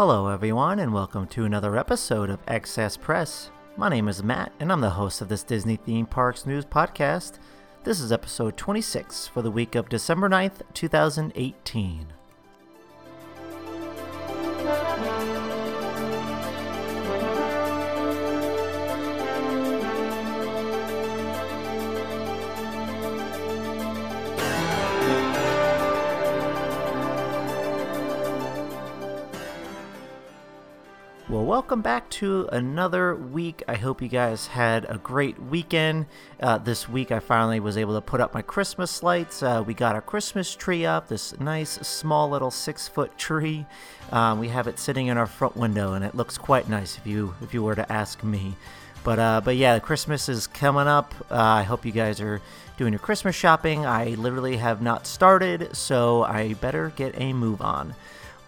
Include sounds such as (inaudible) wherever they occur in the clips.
Hello, everyone, and welcome to another episode of Excess Press. My name is Matt, and I'm the host of this Disney Theme Parks News Podcast. This is episode 26 for the week of December 9th, 2018. Welcome back to another week. I hope you guys had a great weekend. Uh, this week, I finally was able to put up my Christmas lights. Uh, we got our Christmas tree up, this nice, small little six foot tree. Um, we have it sitting in our front window, and it looks quite nice if you if you were to ask me. But uh, but yeah, Christmas is coming up. Uh, I hope you guys are doing your Christmas shopping. I literally have not started, so I better get a move on.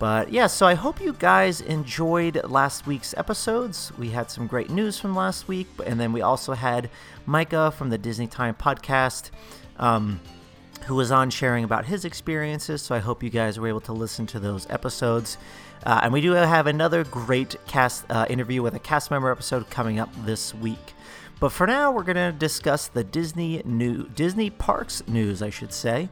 But yeah, so I hope you guys enjoyed last week's episodes. We had some great news from last week, and then we also had Micah from the Disney Time podcast. Um, who was on sharing about his experiences. So I hope you guys were able to listen to those episodes. Uh, and we do have another great cast uh, interview with a cast member episode coming up this week. But for now, we're going to discuss the Disney new Disney Parks news, I should say.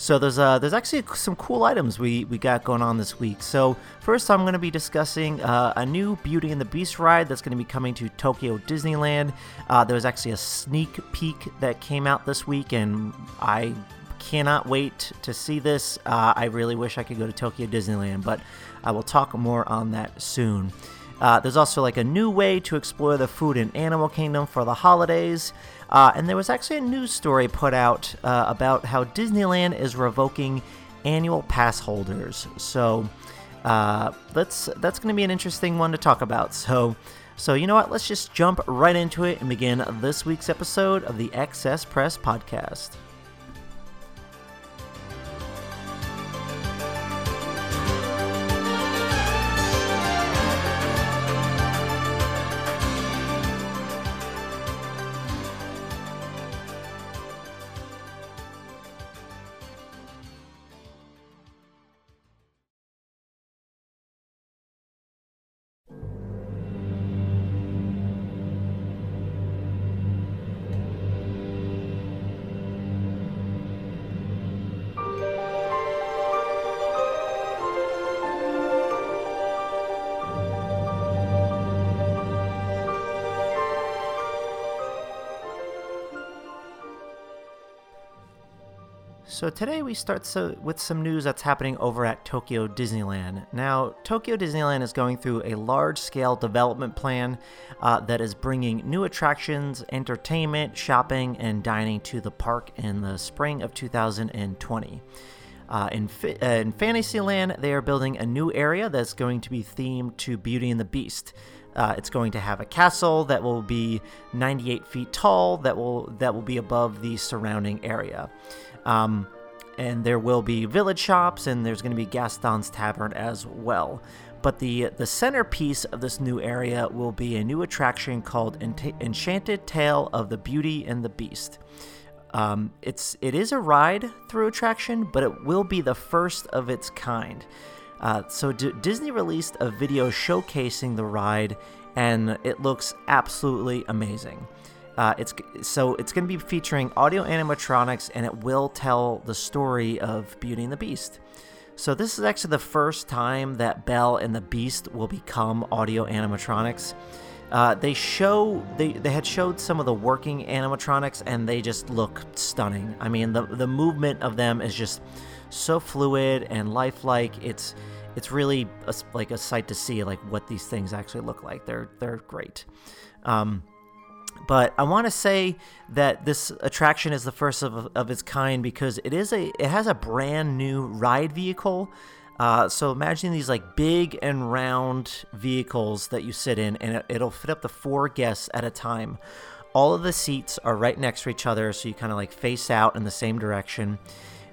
So there's uh, there's actually some cool items we, we got going on this week. So first, I'm going to be discussing uh, a new Beauty and the Beast ride that's going to be coming to Tokyo Disneyland. Uh, there was actually a sneak peek that came out this week, and I cannot wait to see this. Uh, I really wish I could go to Tokyo Disneyland, but I will talk more on that soon. Uh, there's also like a new way to explore the food and animal kingdom for the holidays. Uh, and there was actually a news story put out uh, about how Disneyland is revoking annual pass holders. So uh, that's that's going to be an interesting one to talk about. So. So, you know what? Let's just jump right into it and begin this week's episode of the Excess Press Podcast. So today we start so, with some news that's happening over at Tokyo Disneyland. Now, Tokyo Disneyland is going through a large-scale development plan uh, that is bringing new attractions, entertainment, shopping, and dining to the park in the spring of 2020. Uh, in, uh, in Fantasyland, they are building a new area that's going to be themed to Beauty and the Beast. Uh, it's going to have a castle that will be 98 feet tall, that will that will be above the surrounding area. Um, and there will be village shops, and there's going to be Gaston's Tavern as well. But the the centerpiece of this new area will be a new attraction called Enchanted Tale of the Beauty and the Beast. Um, it's it is a ride through attraction, but it will be the first of its kind. Uh, so D- Disney released a video showcasing the ride, and it looks absolutely amazing. Uh, it's so it's going to be featuring audio animatronics, and it will tell the story of Beauty and the Beast. So this is actually the first time that Belle and the Beast will become audio animatronics. Uh, they show they, they had showed some of the working animatronics and they just look stunning. I mean the the movement of them is just so fluid and lifelike. It's it's really a, like a sight to see like what these things actually look like. They're they're great. Um, but I want to say that this attraction is the first of, of its kind because it is a it has a brand new ride vehicle. Uh, so imagine these like big and round vehicles that you sit in, and it, it'll fit up to four guests at a time. All of the seats are right next to each other, so you kind of like face out in the same direction.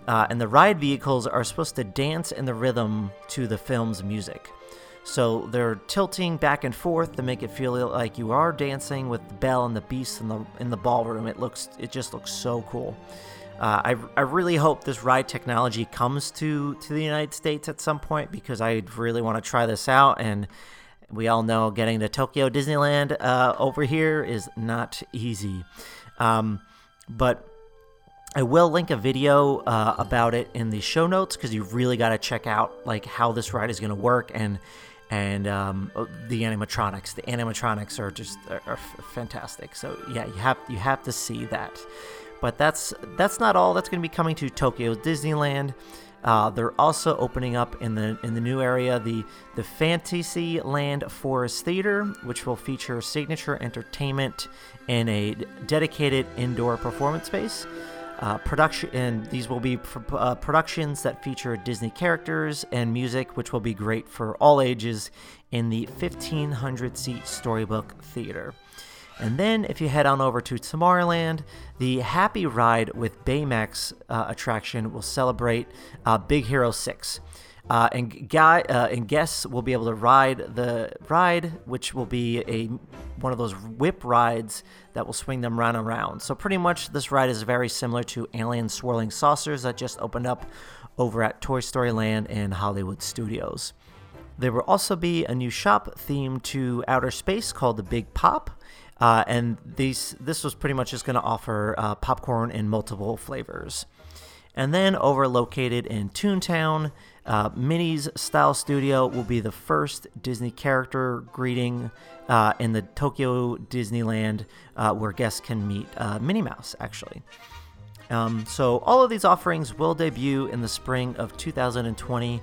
Uh, and the ride vehicles are supposed to dance in the rhythm to the film's music. So they're tilting back and forth to make it feel like you are dancing with the Belle and the Beast in the in the ballroom. It looks it just looks so cool. Uh, I, I really hope this ride technology comes to, to the United States at some point because I really want to try this out. And we all know getting to Tokyo Disneyland uh, over here is not easy. Um, but I will link a video uh, about it in the show notes because you really got to check out like how this ride is going to work and and um, oh, the animatronics. The animatronics are just are, are fantastic. So yeah, you have you have to see that. But that's that's not all. That's going to be coming to Tokyo Disneyland. Uh, they're also opening up in the in the new area the the Fantasyland Forest Theater, which will feature signature entertainment in a dedicated indoor performance space. Uh, production and these will be pr- uh, productions that feature Disney characters and music, which will be great for all ages in the 1500 seat Storybook Theater. And then, if you head on over to Tomorrowland, the Happy Ride with Baymax uh, attraction will celebrate uh, Big Hero 6. Uh, and guy uh, and guests will be able to ride the ride, which will be a one of those whip rides that will swing them round and round. So pretty much, this ride is very similar to Alien Swirling Saucers that just opened up over at Toy Story Land and Hollywood Studios. There will also be a new shop themed to outer space called the Big Pop. Uh, and these this was pretty much just going to offer uh, popcorn in multiple flavors. And then over located in Toontown, uh, Minnie's Style Studio will be the first Disney character greeting uh, in the Tokyo Disneyland uh, where guests can meet uh, Minnie Mouse, actually. Um, so, all of these offerings will debut in the spring of 2020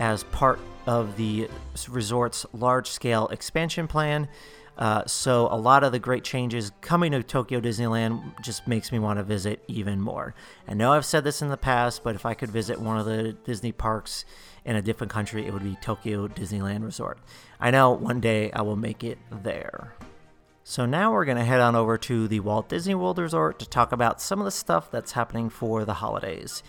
as part of the resort's large scale expansion plan. Uh, so a lot of the great changes coming to Tokyo Disneyland just makes me want to visit even more. I know I've said this in the past, but if I could visit one of the Disney parks in a different country, it would be Tokyo Disneyland Resort. I know one day I will make it there. So now we're going to head on over to the Walt Disney World Resort to talk about some of the stuff that's happening for the holidays.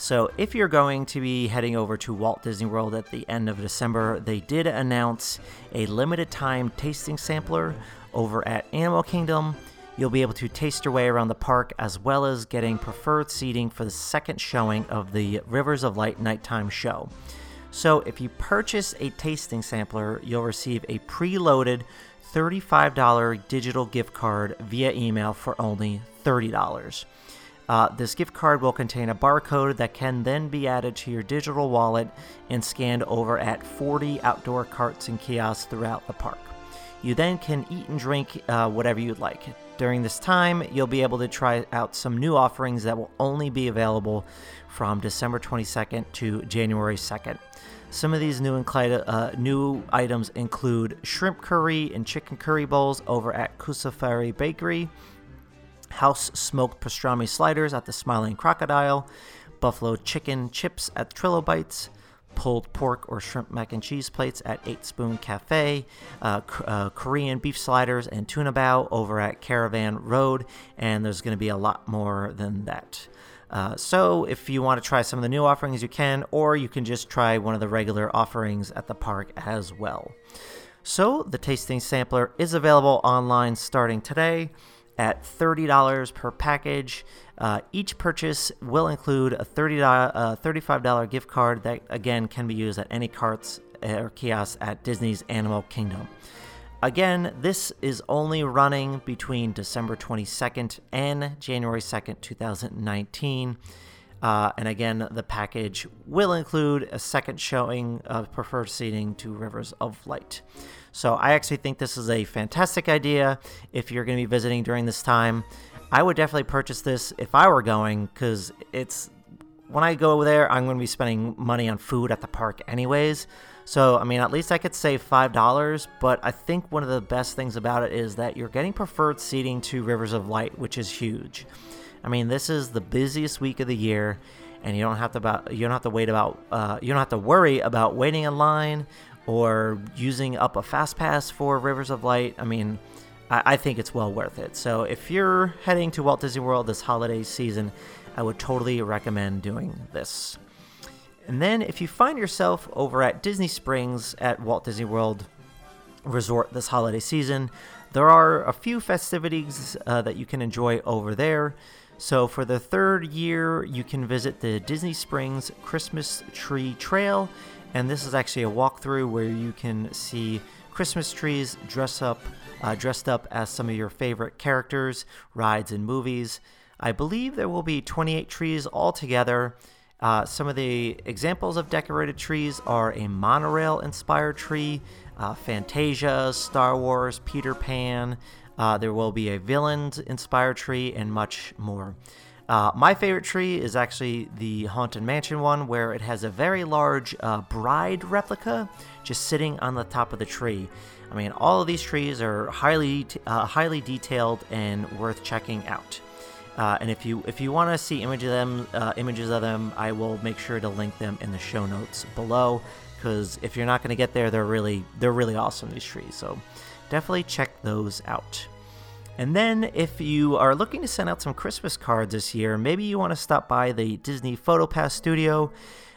So, if you're going to be heading over to Walt Disney World at the end of December, they did announce a limited time tasting sampler over at Animal Kingdom. You'll be able to taste your way around the park as well as getting preferred seating for the second showing of the Rivers of Light nighttime show. So, if you purchase a tasting sampler, you'll receive a preloaded $35 digital gift card via email for only $30. Uh, this gift card will contain a barcode that can then be added to your digital wallet and scanned over at 40 outdoor carts and kiosks throughout the park. You then can eat and drink uh, whatever you'd like. During this time, you'll be able to try out some new offerings that will only be available from December 22nd to January 2nd. Some of these new, incli- uh, new items include shrimp curry and chicken curry bowls over at Kusafiri Bakery, house smoked pastrami sliders at the Smiling Crocodile, buffalo chicken chips at Trilo-Bites, pulled pork or shrimp mac and cheese plates at Eight Spoon Cafe, uh, uh, Korean beef sliders and tuna bao over at Caravan Road, and there's going to be a lot more than that. Uh, so, if you want to try some of the new offerings, you can, or you can just try one of the regular offerings at the park as well. So, the tasting sampler is available online starting today at $30 per package. Uh, each purchase will include a $30, uh, $35 gift card that, again, can be used at any carts or kiosks at Disney's Animal Kingdom. Again, this is only running between December 22nd and January 2nd, 2019. Uh, and again, the package will include a second showing of preferred seating to Rivers of Light. So I actually think this is a fantastic idea if you're going to be visiting during this time. I would definitely purchase this if I were going because it's when I go there, I'm going to be spending money on food at the park anyways. So, I mean, at least I could save $5, but I think one of the best things about it is that you're getting preferred seating to Rivers of Light, which is huge. I mean, this is the busiest week of the year, and you don't have to about you don't have to wait about uh, you don't have to worry about waiting in line or using up a fast pass for Rivers of Light. I mean, I, I think it's well worth it. So if you're heading to Walt Disney World this holiday season, I would totally recommend doing this. And then if you find yourself over at Disney Springs at Walt Disney World Resort this holiday season, there are a few festivities uh, that you can enjoy over there. So, for the third year, you can visit the Disney Springs Christmas Tree Trail, and this is actually a walkthrough where you can see Christmas trees dress up, uh, dressed up as some of your favorite characters, rides, and movies. I believe there will be 28 trees altogether. Uh, some of the examples of decorated trees are a monorail inspired tree, uh, Fantasia, Star Wars, Peter Pan, uh, there will be a villains inspired tree and much more. Uh, my favorite tree is actually the Haunted Mansion one, where it has a very large uh, bride replica just sitting on the top of the tree. I mean, all of these trees are highly uh, highly detailed and worth checking out. Uh, and if you if you want to see image of them, uh, images of them, I will make sure to link them in the show notes below. Because if you're not going to get there, they're really they're really awesome these trees. So definitely check those out. And then, if you are looking to send out some Christmas cards this year, maybe you want to stop by the Disney PhotoPass Studio,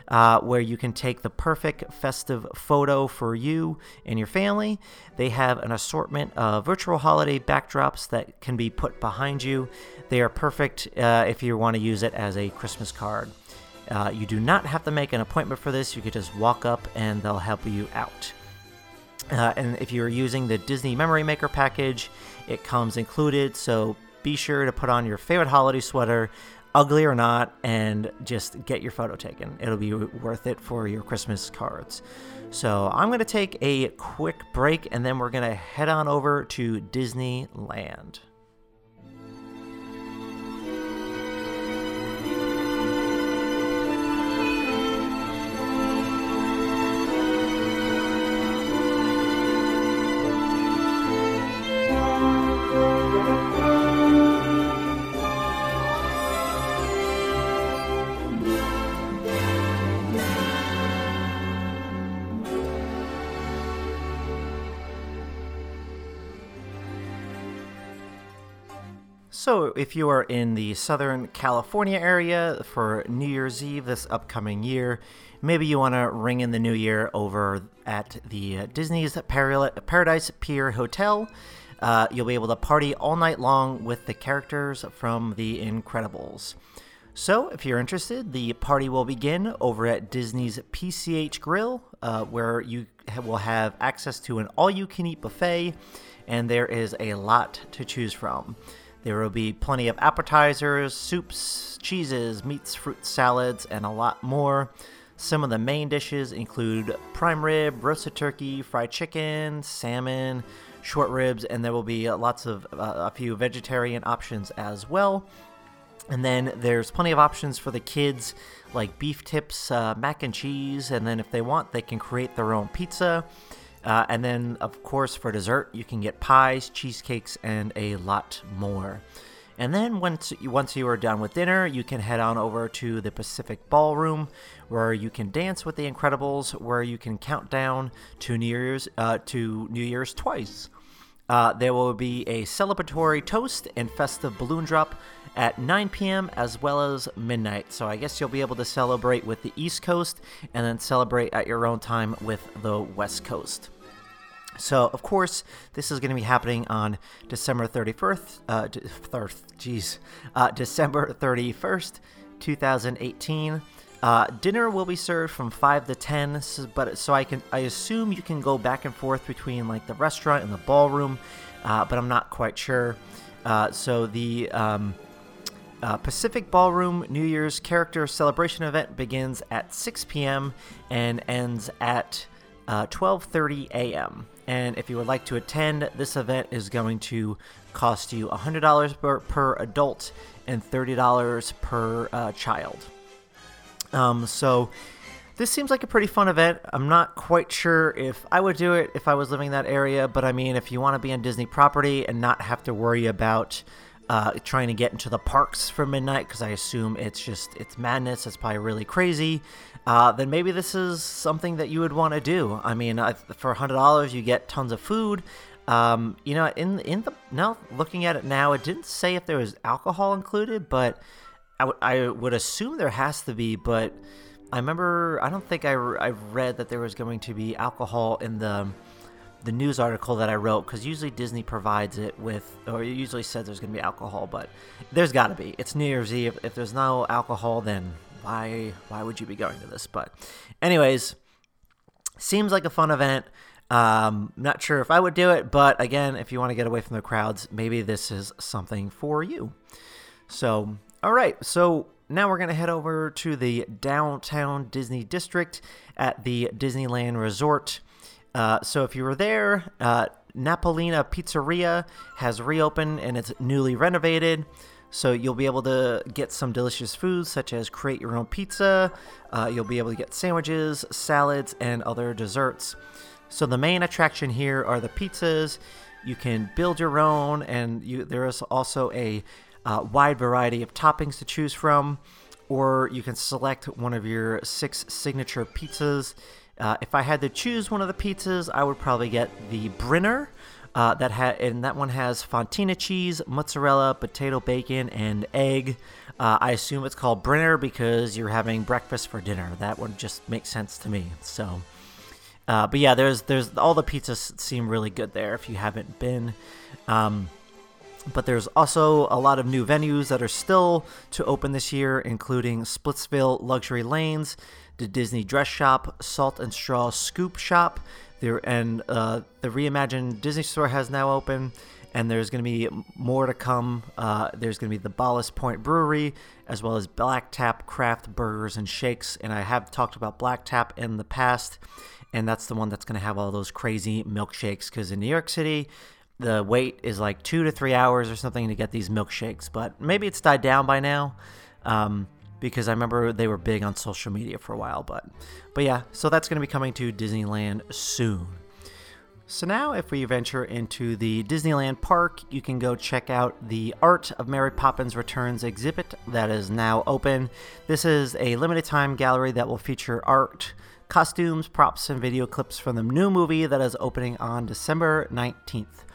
uh, where you can take the perfect festive photo for you and your family. They have an assortment of virtual holiday backdrops that can be put behind you. They are perfect uh, if you want to use it as a Christmas card. Uh, you do not have to make an appointment for this, you could just walk up and they'll help you out. Uh, and if you're using the Disney Memory Maker package, it comes included. So be sure to put on your favorite holiday sweater, ugly or not, and just get your photo taken. It'll be worth it for your Christmas cards. So I'm going to take a quick break and then we're going to head on over to Disneyland. So, if you are in the Southern California area for New Year's Eve this upcoming year, maybe you want to ring in the new year over at the Disney's Paradise Pier Hotel. Uh, you'll be able to party all night long with the characters from The Incredibles. So, if you're interested, the party will begin over at Disney's PCH Grill, uh, where you will have access to an all you can eat buffet, and there is a lot to choose from. There will be plenty of appetizers, soups, cheeses, meats, fruit salads, and a lot more. Some of the main dishes include prime rib, roasted turkey, fried chicken, salmon, short ribs, and there will be lots of uh, a few vegetarian options as well. And then there's plenty of options for the kids, like beef tips, uh, mac and cheese, and then if they want, they can create their own pizza. Uh, and then, of course, for dessert, you can get pies, cheesecakes, and a lot more. And then once you, once you are done with dinner, you can head on over to the Pacific Ballroom, where you can dance with the Incredibles, where you can count down to New Year's uh, to New Year's twice. Uh, there will be a celebratory toast and festive balloon drop at 9 p.m. as well as midnight. So I guess you'll be able to celebrate with the East Coast and then celebrate at your own time with the West Coast. So, of course, this is going to be happening on December 31st. Uh, geez, uh, December 31st, 2018. Uh, dinner will be served from five to ten, so, but so I can I assume you can go back and forth between like the restaurant and the ballroom, uh, but I'm not quite sure. Uh, so the um, uh, Pacific Ballroom New Year's character celebration event begins at 6 p.m. and ends at uh, 12:30 a.m. And if you would like to attend, this event is going to cost you $100 per, per adult and $30 per uh, child. Um, so this seems like a pretty fun event. I'm not quite sure if I would do it if I was living in that area, but I mean, if you want to be on Disney property and not have to worry about uh, trying to get into the parks for midnight, because I assume it's just it's madness, it's probably really crazy. Uh, then maybe this is something that you would want to do. I mean, uh, for hundred dollars, you get tons of food. Um, you know, in in the now looking at it now, it didn't say if there was alcohol included, but I, w- I would assume there has to be. But I remember, I don't think I, re- I read that there was going to be alcohol in the the news article that I wrote because usually Disney provides it with, or it usually says there's going to be alcohol, but there's got to be. It's New Year's Eve. If there's no alcohol, then why why would you be going to this? But, anyways, seems like a fun event. Um, not sure if I would do it, but again, if you want to get away from the crowds, maybe this is something for you. So, all right. So now we're going to head over to the downtown Disney district at the Disneyland Resort. Uh, so if you were there, uh, Napolini Pizzeria has reopened and it's newly renovated. So you'll be able to get some delicious foods such as create your own pizza. Uh, you'll be able to get sandwiches, salads, and other desserts. So the main attraction here are the pizzas. You can build your own, and you, there is also a uh, wide variety of toppings to choose from, or you can select one of your six signature pizzas. Uh, if I had to choose one of the pizzas, I would probably get the Brinner. Uh, that ha- and that one has fontina cheese, mozzarella, potato bacon, and egg. Uh, I assume it's called Brinner because you're having breakfast for dinner. That would just make sense to me. So, uh, but yeah, there's there's all the pizzas seem really good there. If you haven't been, um, but there's also a lot of new venues that are still to open this year, including Splitsville Luxury Lanes, the Disney Dress Shop, Salt and Straw Scoop Shop, there and uh, the reimagined Disney Store has now opened, and there's going to be more to come. Uh, there's going to be the Ballast Point Brewery, as well as Black Tap Craft Burgers and Shakes. And I have talked about Black Tap in the past, and that's the one that's going to have all those crazy milkshakes. Because in New York City, the wait is like two to three hours or something to get these milkshakes, but maybe it's died down by now. Um, because I remember they were big on social media for a while, but but yeah, so that's going to be coming to Disneyland soon. So now if we venture into the Disneyland park, you can go check out the Art of Mary Poppins Returns exhibit that is now open. This is a limited time gallery that will feature art, costumes, props, and video clips from the new movie that is opening on December 19th.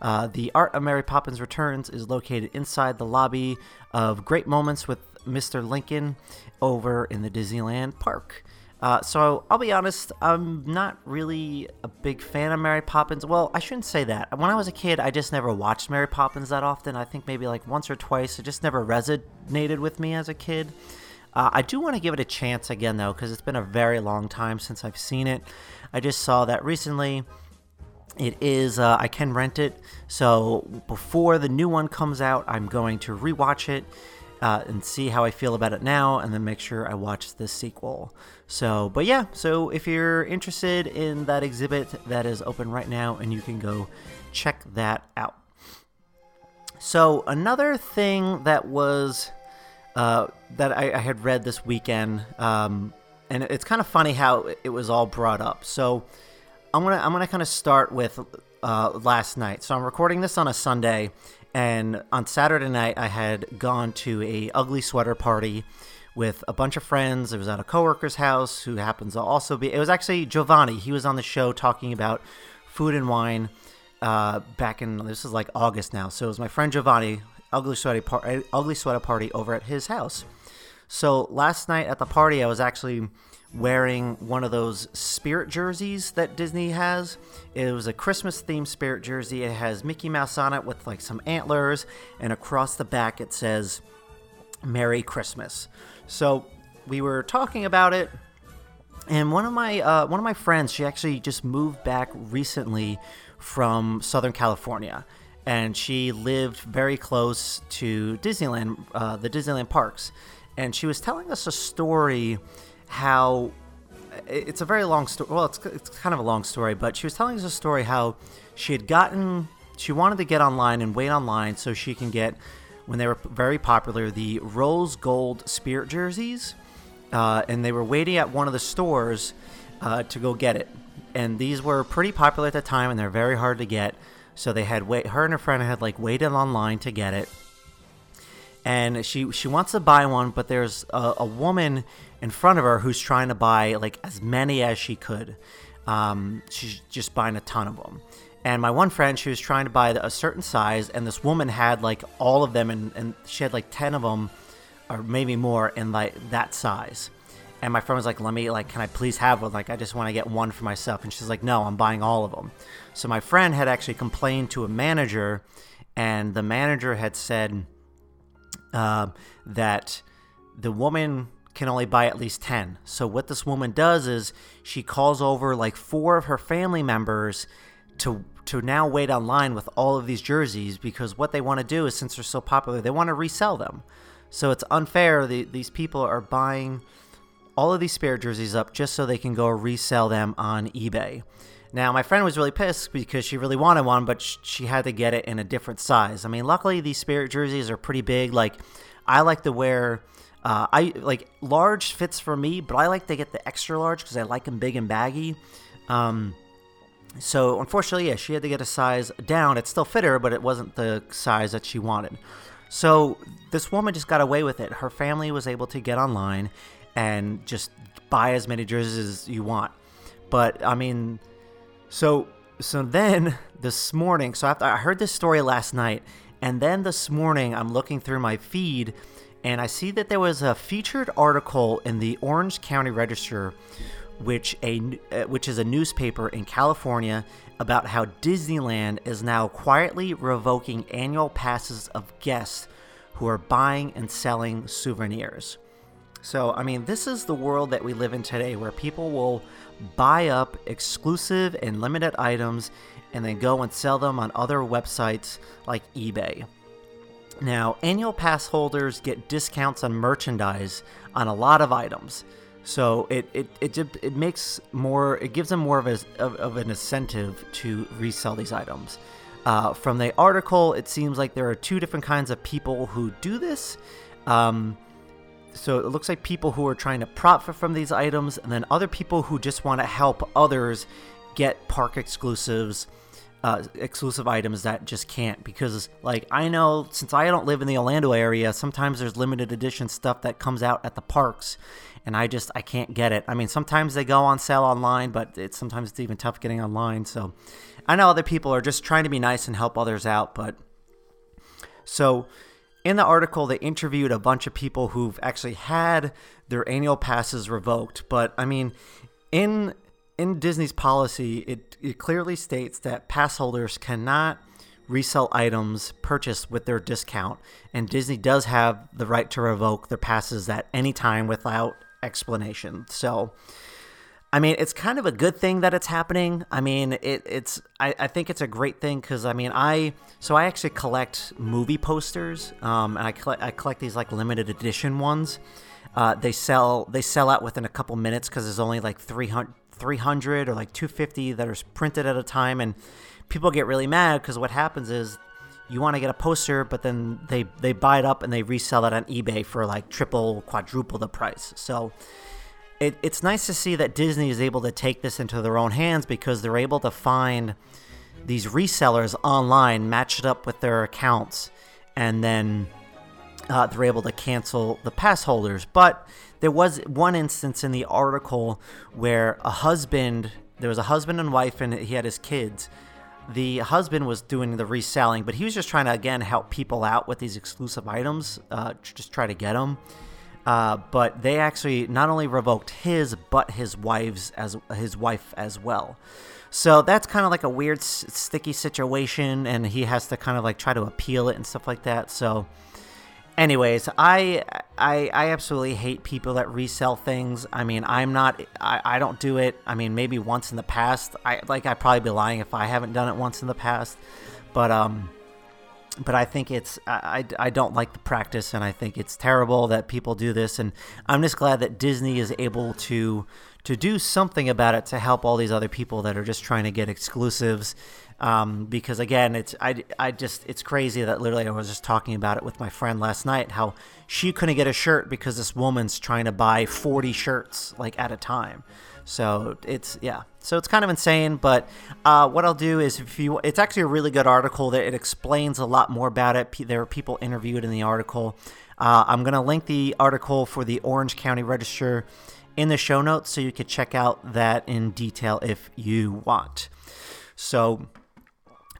Uh, the Art of Mary Poppins Returns is located inside the lobby of Great Moments with Mr. Lincoln over in the Disneyland park. Uh, so I'll be honest, I'm not really a big fan of Mary Poppins. Well, I shouldn't say that. When I was a kid, I just never watched Mary Poppins that often. I think maybe like once or twice. It just never resonated with me as a kid. Uh, I do want to give it a chance again, though, because it's been a very long time since I've seen it. I just saw that recently. It is, uh, I can rent it. So before the new one comes out, I'm going to rewatch it uh, and see how I feel about it now, and then make sure I watch the sequel. So, but yeah, so if you're interested in that exhibit, that is open right now, and you can go check that out. So, another thing that was uh, that I, I, had read this weekend, um, and it's kind of funny how it was all brought up. So, I'm gonna I'm gonna kind of start with uh, last night. So I'm recording this on a Sunday, and on Saturday night, I had gone to a ugly sweater party with a bunch of friends. It was at a coworker's house who happens to also be. It was actually Giovanni. He was on the show talking about food and wine uh, back in this is like August now. So it was my friend Giovanni, ugly sweater par- ugly sweater party over at his house. So last night at the party, I was actually wearing one of those spirit jerseys that Disney has. It was a Christmas themed spirit jersey. It has Mickey Mouse on it with like some antlers, and across the back it says Merry Christmas. So we were talking about it, and one of my uh, one of my friends, she actually just moved back recently from Southern California. and she lived very close to Disneyland, uh, the Disneyland parks, and she was telling us a story how it's a very long story. Well, it's, it's kind of a long story, but she was telling us a story how she had gotten, she wanted to get online and wait online so she can get, when they were very popular, the rose gold spirit jerseys. Uh, and they were waiting at one of the stores uh, to go get it. And these were pretty popular at the time, and they're very hard to get. So they had wait. Her and her friend had like waited online to get it. And she she wants to buy one, but there's a, a woman in front of her who's trying to buy like as many as she could. Um, she's just buying a ton of them. And my one friend, she was trying to buy a certain size, and this woman had like all of them, and, and she had like 10 of them, or maybe more, in like that size. And my friend was like, "Let me like, can I please have one? Like, I just want to get one for myself." And she's like, "No, I'm buying all of them." So my friend had actually complained to a manager, and the manager had said uh, that the woman can only buy at least 10. So what this woman does is she calls over like four of her family members to to now wait online with all of these jerseys because what they want to do is since they're so popular, they want to resell them. So it's unfair the, these people are buying all of these spare jerseys up just so they can go resell them on eBay. Now, my friend was really pissed because she really wanted one, but she had to get it in a different size. I mean, luckily these spirit jerseys are pretty big. Like, I like to wear uh, I like large fits for me, but I like to get the extra large because I like them big and baggy. Um, so unfortunately, yeah, she had to get a size down. It still fit her, but it wasn't the size that she wanted. So this woman just got away with it. Her family was able to get online and just buy as many jerseys as you want. But I mean, so so then (laughs) this morning, so after I heard this story last night, and then this morning I'm looking through my feed and I see that there was a featured article in the Orange County Register, which a uh, which is a newspaper in California, about how Disneyland is now quietly revoking annual passes of guests who are buying and selling souvenirs. So, I mean, this is the world that we live in today where people will buy up exclusive and limited items and then go and sell them on other websites like eBay. Now, annual pass holders get discounts on merchandise on a lot of items. So it, it, it, it makes more, it gives them more of, a, of, of an incentive to resell these items. Uh, from the article, it seems like there are two different kinds of people who do this. Um, so it looks like people who are trying to profit from these items, and then other people who just want to help others get park exclusives uh, exclusive items that just can't because like I know since I don't live in the Orlando area, sometimes there's limited edition stuff that comes out at the parks, and I just I can't get it. I mean, sometimes they go on sale online, but it's sometimes it's even tough getting online. So I know other people are just trying to be nice and help others out, but so in the article they interviewed a bunch of people who've actually had their annual passes revoked, but I mean in in Disney's policy, it, it clearly states that pass holders cannot resell items purchased with their discount, and Disney does have the right to revoke their passes at any time without explanation. So, I mean, it's kind of a good thing that it's happening. I mean, it, it's I, I think it's a great thing because I mean, I so I actually collect movie posters, um, and I collect I collect these like limited edition ones. Uh, they sell they sell out within a couple minutes because there's only like 300 300 or like 250 that are printed at a time and people get really mad because what happens is you want to get a poster but then they they buy it up and they resell it on ebay for like triple quadruple the price so it, it's nice to see that disney is able to take this into their own hands because they're able to find these resellers online match it up with their accounts and then uh, they're able to cancel the pass holders but there was one instance in the article where a husband, there was a husband and wife, and he had his kids. The husband was doing the reselling, but he was just trying to again help people out with these exclusive items, uh, just try to get them. Uh, but they actually not only revoked his, but his wife's as his wife as well. So that's kind of like a weird, sticky situation, and he has to kind of like try to appeal it and stuff like that. So anyways I, I i absolutely hate people that resell things i mean i'm not I, I don't do it i mean maybe once in the past i like i'd probably be lying if i haven't done it once in the past but um but I think it's I, I don't like the practice, and I think it's terrible that people do this. And I'm just glad that Disney is able to to do something about it to help all these other people that are just trying to get exclusives. Um, because again, it's I, I just it's crazy that literally I was just talking about it with my friend last night how she couldn't get a shirt because this woman's trying to buy 40 shirts like at a time. So it's yeah, so it's kind of insane. But uh, what I'll do is if you, it's actually a really good article that it explains a lot more about it. There are people interviewed in the article. Uh, I'm gonna link the article for the Orange County Register in the show notes, so you can check out that in detail if you want. So.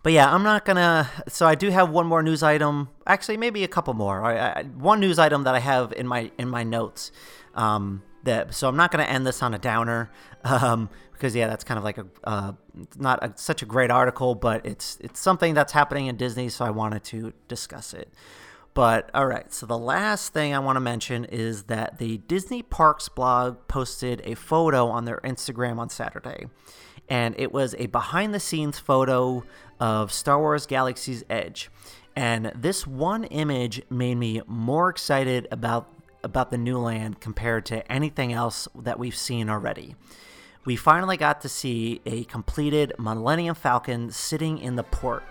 But yeah, I'm not gonna. So I do have one more news item. Actually, maybe a couple more. I, I, one news item that I have in my in my notes. Um, that so I'm not going to end this on a downer (laughs) um, because yeah, that's kind of like a uh, not a, such a great article, but it's it's something that's happening in Disney, so I wanted to discuss it. But all right, so the last thing I want to mention is that the Disney Parks blog posted a photo on their Instagram on Saturday, and it was a behind the scenes photo of Star Wars Galaxy's Edge. And this one image made me more excited about about the new land compared to anything else that we've seen already. We finally got to see a completed Millennium Falcon sitting in the port.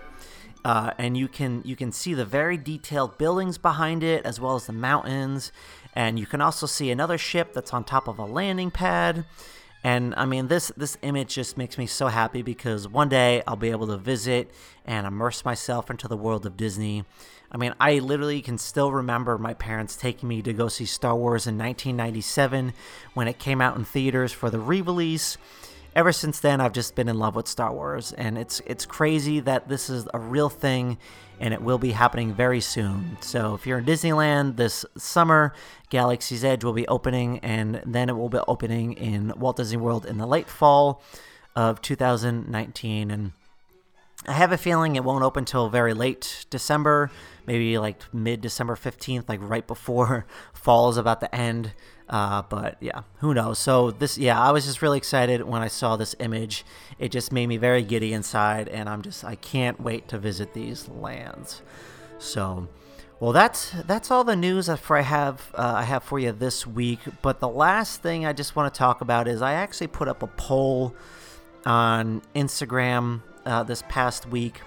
Uh, and you can you can see the very detailed buildings behind it as well as the mountains and you can also see another ship that's on top of a landing pad and I mean this this image just makes me so happy because one day I'll be able to visit and immerse myself into the world of Disney I mean, I literally can still remember my parents taking me to go see Star Wars in 1997 when it came out in theaters for the re-release. Ever since then, I've just been in love with Star Wars, and it's it's crazy that this is a real thing, and it will be happening very soon. So if you're in Disneyland this summer, Galaxy's Edge will be opening, and then it will be opening in Walt Disney World in the late fall of 2019, and I have a feeling it won't open till very late December maybe like mid December 15th, like right before (laughs) fall is about to end. Uh, but yeah, who knows? So this, yeah, I was just really excited when I saw this image. It just made me very giddy inside, and I'm just I can't wait to visit these lands. So, well, that's that's all the news that I have uh, I have for you this week. But the last thing I just want to talk about is I actually put up a poll on Instagram uh, this past week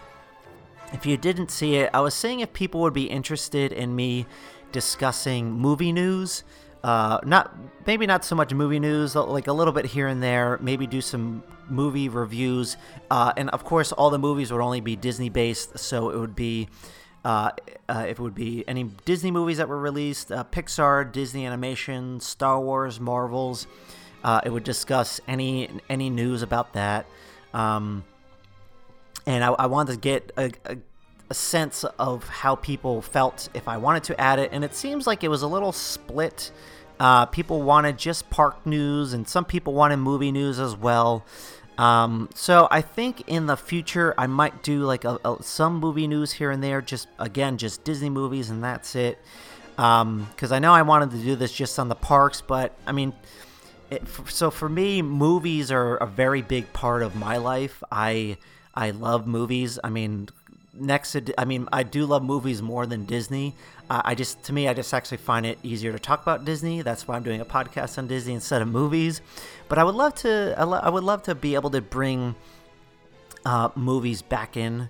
if you didn't see it, I was saying if people would be interested in me discussing movie news. Uh, not maybe not so much movie news, like a little bit here and there. Maybe do some movie reviews, uh, and of course, all the movies would only be Disney based, so it would be. Uh, uh, if it would be any Disney movies that were released, uh, Pixar, Disney Animation, Star Wars, Marvels, uh, it would discuss any any news about that. Um, and I, I wanted to get a, a, a, sense of how people felt if I wanted to add it, and it seems like it was a little split. Uh, people wanted just park news, and some people wanted movie news as well. Um, so I think in the future I might do like a, a, some movie news here and there. Just again, just Disney movies, and that's it. Because um, I know I wanted to do this just on the parks, but I mean. It, so for me, movies are a very big part of my life. I I love movies. I mean, next to I mean, I do love movies more than Disney. Uh, I just to me, I just actually find it easier to talk about Disney. That's why I'm doing a podcast on Disney instead of movies. But I would love to. I would love to be able to bring uh, movies back in.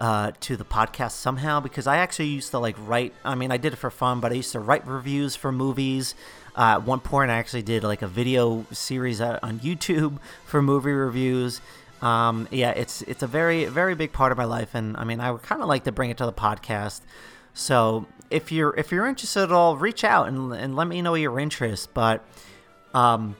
Uh, to the podcast somehow because I actually used to like write. I mean, I did it for fun, but I used to write reviews for movies. Uh, at one point, I actually did like a video series on YouTube (laughs) for movie reviews. Um, yeah, it's it's a very very big part of my life, and I mean, I would kind of like to bring it to the podcast. So if you're if you're interested at all, reach out and and let me know your interest. But um,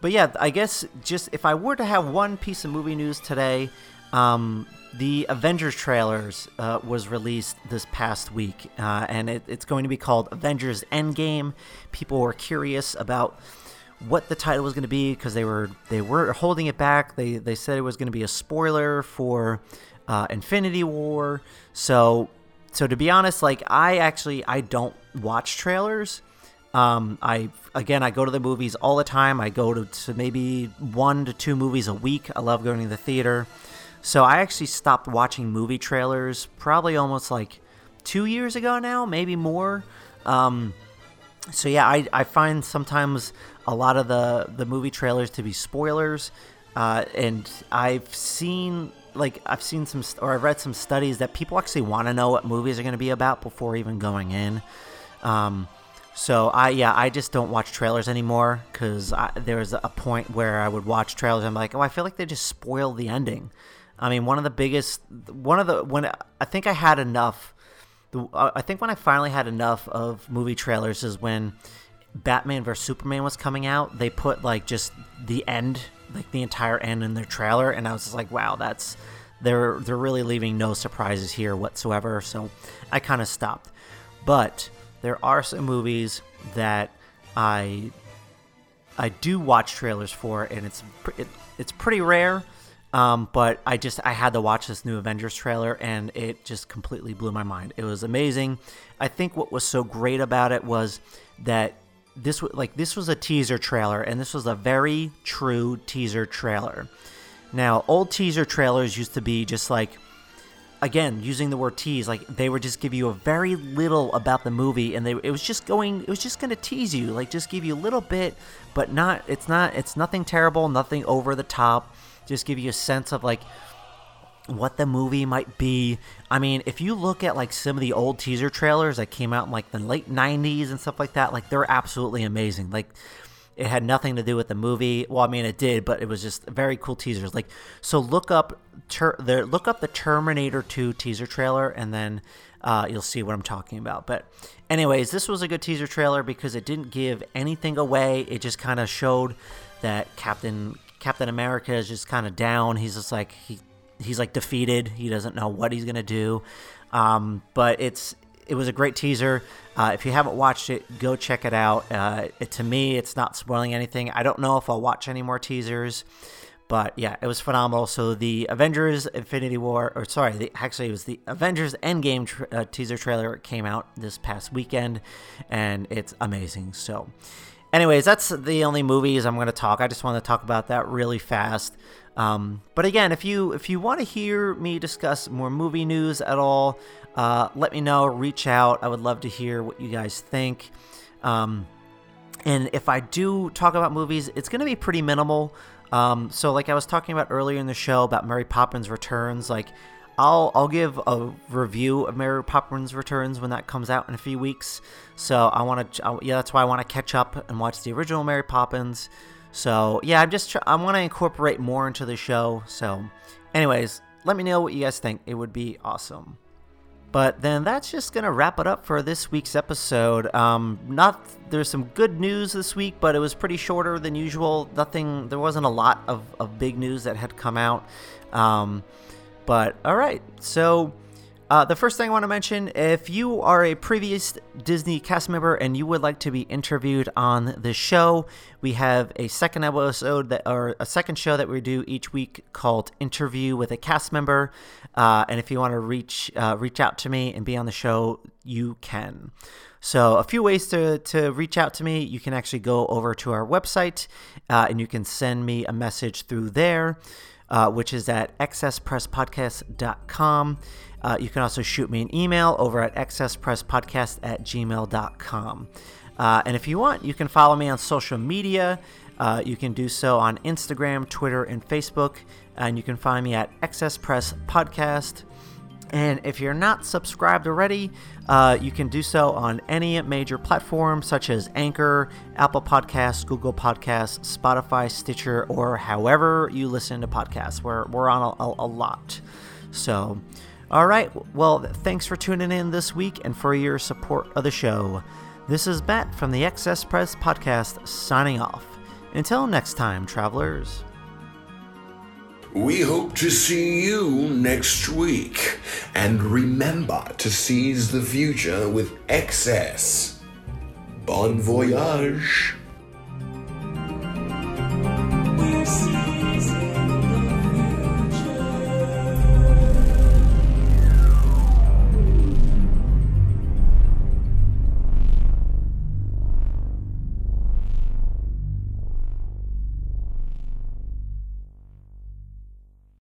but yeah, I guess just if I were to have one piece of movie news today, um, the Avengers trailers uh, was released this past week, uh, and it, it's going to be called Avengers Endgame. People were curious about what the title was going to be because they were they were holding it back. They they said it was going to be a spoiler for uh, Infinity War. So so to be honest, like I actually I don't watch trailers. Um, I again I go to the movies all the time. I go to, to maybe one to two movies a week. I love going to the theater. So I actually stopped watching movie trailers probably almost like two years ago now, maybe more. Um, so yeah, I, I find sometimes a lot of the the movie trailers to be spoilers, uh, and I've seen like I've seen some or I've read some studies that people actually want to know what movies are going to be about before even going in. Um, so I yeah I just don't watch trailers anymore because there was a point where I would watch trailers and I'm like oh I feel like they just spoil the ending. I mean one of the biggest one of the when I think I had enough. Uh, I think when I finally had enough of movie trailers is when Batman vs Superman was coming out. They put like just the end, like the entire end in their trailer, and I was just like wow that's they're they're really leaving no surprises here whatsoever. So I kind of stopped, but there are some movies that I I do watch trailers for, and it's it, it's pretty rare. Um, but I just I had to watch this new Avengers trailer, and it just completely blew my mind. It was amazing. I think what was so great about it was that this was like this was a teaser trailer, and this was a very true teaser trailer. Now, old teaser trailers used to be just like again using the word tease like they would just give you a very little about the movie and they it was just going it was just going to tease you like just give you a little bit but not it's not it's nothing terrible nothing over the top just give you a sense of like what the movie might be i mean if you look at like some of the old teaser trailers that came out in like the late 90s and stuff like that like they're absolutely amazing like it had nothing to do with the movie. Well, I mean, it did, but it was just very cool teasers. Like, so look up ter- the look up the Terminator 2 teaser trailer, and then uh, you'll see what I'm talking about. But, anyways, this was a good teaser trailer because it didn't give anything away. It just kind of showed that Captain Captain America is just kind of down. He's just like he he's like defeated. He doesn't know what he's gonna do. Um, but it's it was a great teaser. Uh, if you haven't watched it, go check it out. Uh, it, to me, it's not spoiling anything. I don't know if I'll watch any more teasers, but yeah, it was phenomenal. So the Avengers Infinity War, or sorry, the, actually it was the Avengers Endgame tra- uh, teaser trailer came out this past weekend, and it's amazing. So, anyways, that's the only movies I'm going to talk. I just want to talk about that really fast. Um, but again, if you if you want to hear me discuss more movie news at all, uh, let me know. Reach out. I would love to hear what you guys think. Um, and if I do talk about movies, it's going to be pretty minimal. Um, so, like I was talking about earlier in the show about Mary Poppins Returns, like I'll I'll give a review of Mary Poppins Returns when that comes out in a few weeks. So I want to yeah, that's why I want to catch up and watch the original Mary Poppins. So yeah, I'm just I want to incorporate more into the show. So, anyways, let me know what you guys think. It would be awesome. But then that's just gonna wrap it up for this week's episode. Um, not there's some good news this week, but it was pretty shorter than usual. Nothing, there wasn't a lot of, of big news that had come out. Um, but all right, so uh, the first thing I want to mention if you are a previous Disney cast member and you would like to be interviewed on the show, we have a second episode that, or a second show that we do each week called Interview with a Cast Member. Uh, and if you want to reach uh, reach out to me and be on the show, you can. So, a few ways to, to reach out to me. You can actually go over to our website uh, and you can send me a message through there, uh, which is at excesspresspodcast.com. Uh, you can also shoot me an email over at excesspresspodcast at gmail.com. Uh, and if you want, you can follow me on social media. Uh, you can do so on Instagram, Twitter, and Facebook. And you can find me at Excess Press Podcast. And if you're not subscribed already, uh, you can do so on any major platform such as Anchor, Apple Podcasts, Google Podcasts, Spotify, Stitcher, or however you listen to podcasts. We're, we're on a, a, a lot. So all right, well, thanks for tuning in this week and for your support of the show. This is Matt from the Excess Press Podcast signing off. Until next time, travelers. We hope to see you next week. And remember to seize the future with excess. Bon voyage.